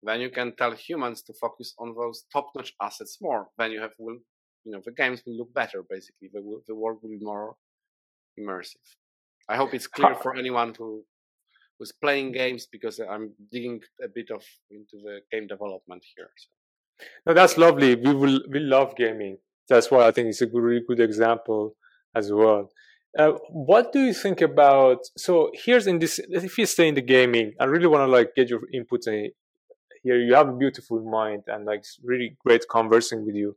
then you can tell humans to focus on those top-notch assets more. Then you have will, you know, the games will look better. Basically, the the world will be more immersive. I hope it's clear for anyone who who's playing games because I'm digging a bit of into the game development here. So. No, that's lovely. We will we love gaming. That's why I think it's a really good example as well. Uh, what do you think about? So here's in this. If you stay in the gaming, I really want to like get your input here. You have a beautiful mind, and like really great conversing with you.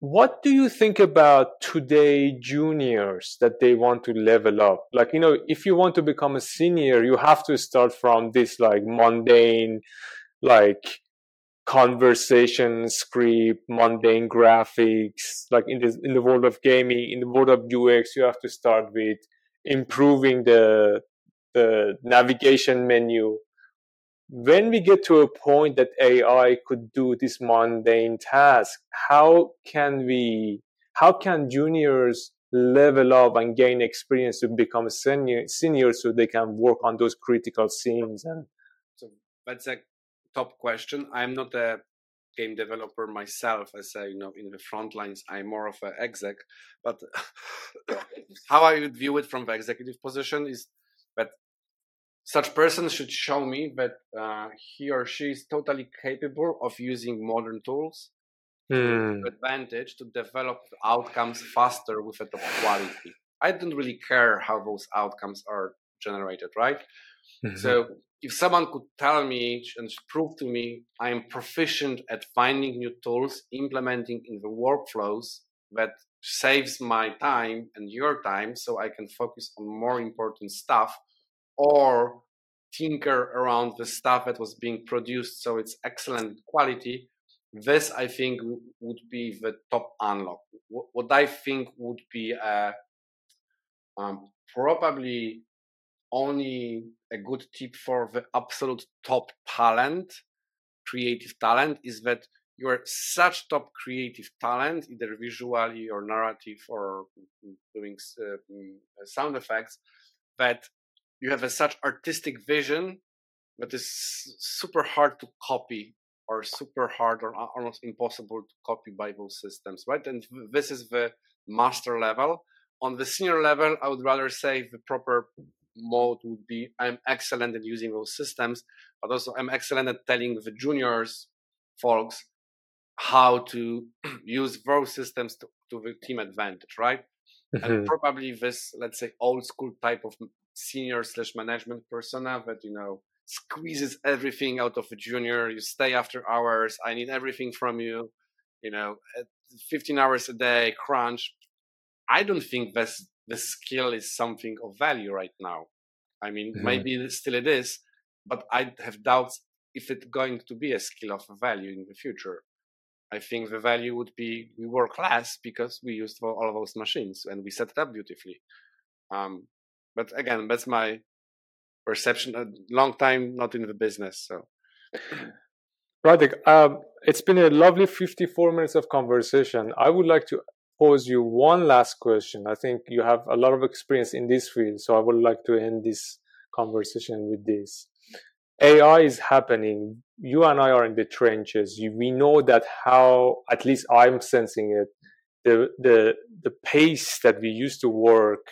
What do you think about today juniors that they want to level up? Like you know, if you want to become a senior, you have to start from this like mundane, like conversation script, mundane graphics. Like in the in the world of gaming, in the world of UX, you have to start with improving the the navigation menu. When we get to a point that AI could do this mundane task, how can we? How can juniors level up and gain experience to become senior, so they can work on those critical scenes and so that's a top question. I'm not a game developer myself, as I you know in the front lines. I'm more of an exec, but how I would view it from the executive position is such person should show me that uh, he or she is totally capable of using modern tools mm. to advantage to develop outcomes faster with a top quality. I don't really care how those outcomes are generated, right? Mm-hmm. So if someone could tell me and prove to me I am proficient at finding new tools, implementing in the workflows that saves my time and your time so I can focus on more important stuff or tinker around the stuff that was being produced so it's excellent quality this i think would be the top unlock. What i think would be a um, probably only a good tip for the absolute top talent, creative talent, is that you're such top creative talent, either visually or narrative or doing uh, mm, sound effects, that you have a such artistic vision that is super hard to copy or super hard or almost impossible to copy by those systems, right? And this is the master level. On the senior level, I would rather say the proper mode would be I'm excellent at using those systems, but also I'm excellent at telling the juniors folks how to use those systems to, to the team advantage, right? Mm-hmm. And probably this, let's say, old school type of senior slash management persona that, you know, squeezes everything out of a junior. You stay after hours. I need everything from you. You know, 15 hours a day, crunch. I don't think that's the skill is something of value right now. I mean, mm-hmm. maybe still it is, but I have doubts if it's going to be a skill of value in the future. I think the value would be we work less because we used all of those machines and we set it up beautifully. Um, but again, that's my perception. A long time not in the business, so. Radek, um, it's been a lovely 54 minutes of conversation. I would like to pose you one last question. I think you have a lot of experience in this field, so I would like to end this conversation with this. AI is happening. You and I are in the trenches. You, we know that how, at least I'm sensing it, the the the pace that we used to work,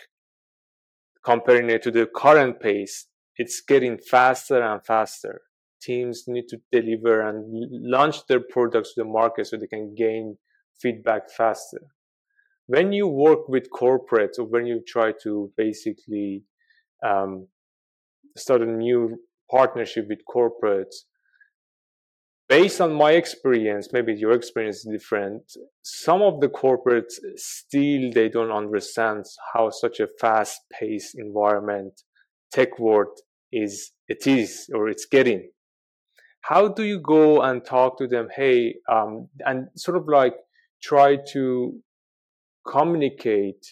comparing it to the current pace, it's getting faster and faster. Teams need to deliver and launch their products to the market so they can gain feedback faster. When you work with corporates or when you try to basically um, start a new partnership with corporates based on my experience maybe your experience is different some of the corporates still they don't understand how such a fast paced environment tech world is it is or it's getting. How do you go and talk to them? Hey um, and sort of like try to communicate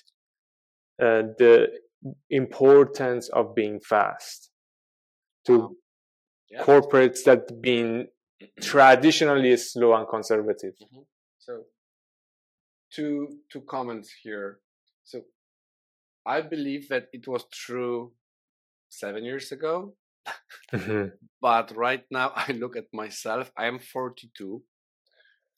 uh, the importance of being fast to yeah. corporates that been traditionally is slow and conservative. Mm-hmm. So, two two comments here. So, I believe that it was true seven years ago, mm-hmm. but right now I look at myself. I am forty two.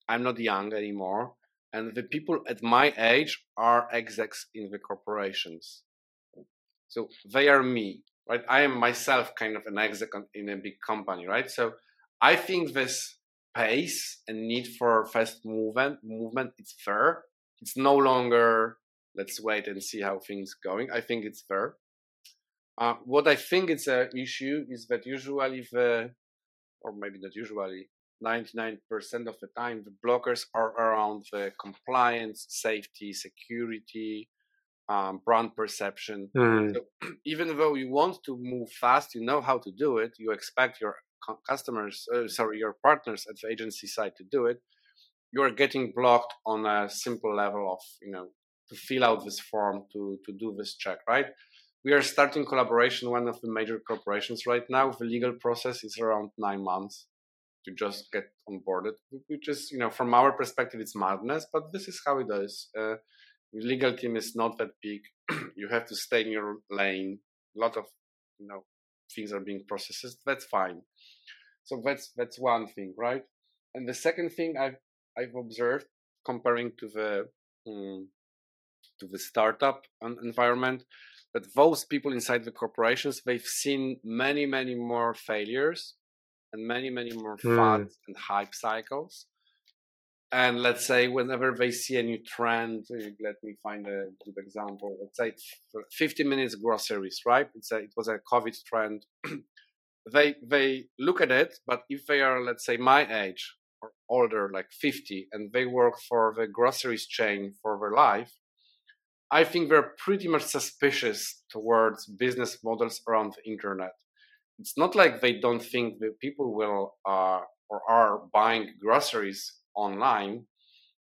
I'm not young anymore, and the people at my age are execs in the corporations. So they are me right? I am myself kind of an exec in a big company, right? So I think this pace and need for fast movement movement it's fair. It's no longer let's wait and see how things going. I think it's fair. Uh, what I think it's an issue is that usually the, or maybe not usually, 99% of the time, the blockers are around the compliance, safety, security, um, brand perception. Mm. So even though you want to move fast, you know how to do it. You expect your customers, uh, sorry, your partners at the agency side to do it. You are getting blocked on a simple level of, you know, to fill out this form to to do this check, right? We are starting collaboration. One of the major corporations right now. The legal process is around nine months to just get onboarded, which is, you know, from our perspective, it's madness. But this is how it is. Uh, legal team is not that big. you have to stay in your lane. A lot of you know things are being processed. That's fine. So that's that's one thing, right? And the second thing I've I've observed comparing to the um, to the startup environment that those people inside the corporations they've seen many many more failures and many many more mm. and hype cycles and let's say whenever they see a new trend uh, let me find a good example let's say 50 minutes groceries right it's a, it was a covid trend they they look at it but if they are let's say my age or older like 50 and they work for the groceries chain for their life i think they're pretty much suspicious towards business models around the internet. It's not like they don't think that people will uh, or are buying groceries online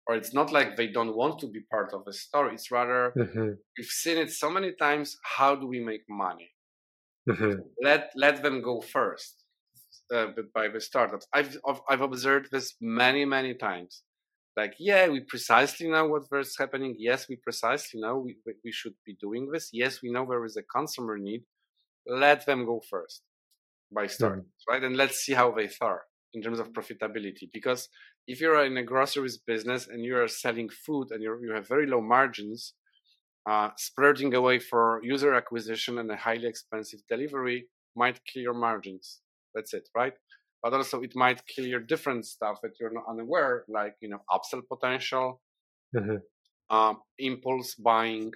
or it's not like they don't want to be part of a story. It's rather mm-hmm. we've seen it so many times how do we make money mm-hmm. let let them go first uh, by the startups i've i've observed this many many times. Like yeah we precisely know what's happening. Yes we precisely know we, we should be doing this. Yes we know there is a consumer need. Let them go first by startups mm-hmm. right? And let's see how they fare in terms of profitability. Because if you're in a groceries business and you are selling food and you have very low margins, uh, splurging away for user acquisition and a highly expensive delivery might kill your margins. That's it, right? But also it might kill your different stuff that you're not unaware, like you know upsell potential, mm-hmm. uh, impulse buying,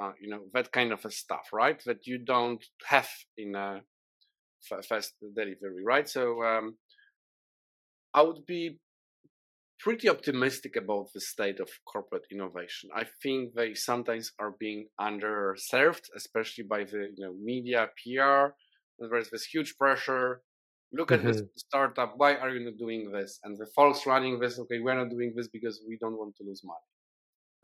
uh, you know that kind of stuff, right? That you don't have in a fast delivery, right? So um, I would be pretty optimistic about the state of corporate innovation. I think they sometimes are being underserved, especially by the you know media, PR. There's this huge pressure. Look at mm-hmm. this startup. Why are you not doing this? And the folks running this, okay, we're not doing this because we don't want to lose money,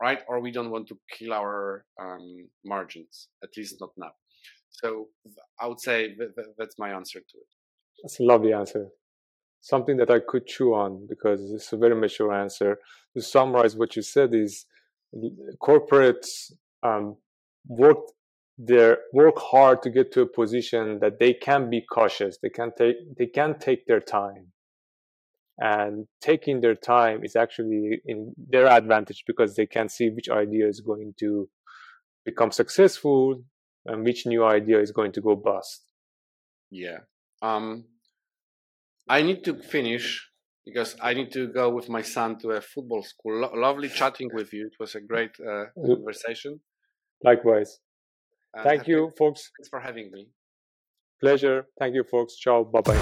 right? Or we don't want to kill our um, margins, at least not now. So I would say that's my answer to it. That's a lovely answer. Something that I could chew on because it's a very mature answer. To summarize what you said is corporates um, work their work hard to get to a position that they can be cautious. They can take they can take their time. And taking their time is actually in their advantage because they can see which idea is going to become successful and which new idea is going to go bust. Yeah. Um i need to finish because i need to go with my son to a football school Lo- lovely chatting with you it was a great uh, conversation likewise Thank you, folks. Thanks for having me. Pleasure. Thank you, folks. Ciao. Bye bye.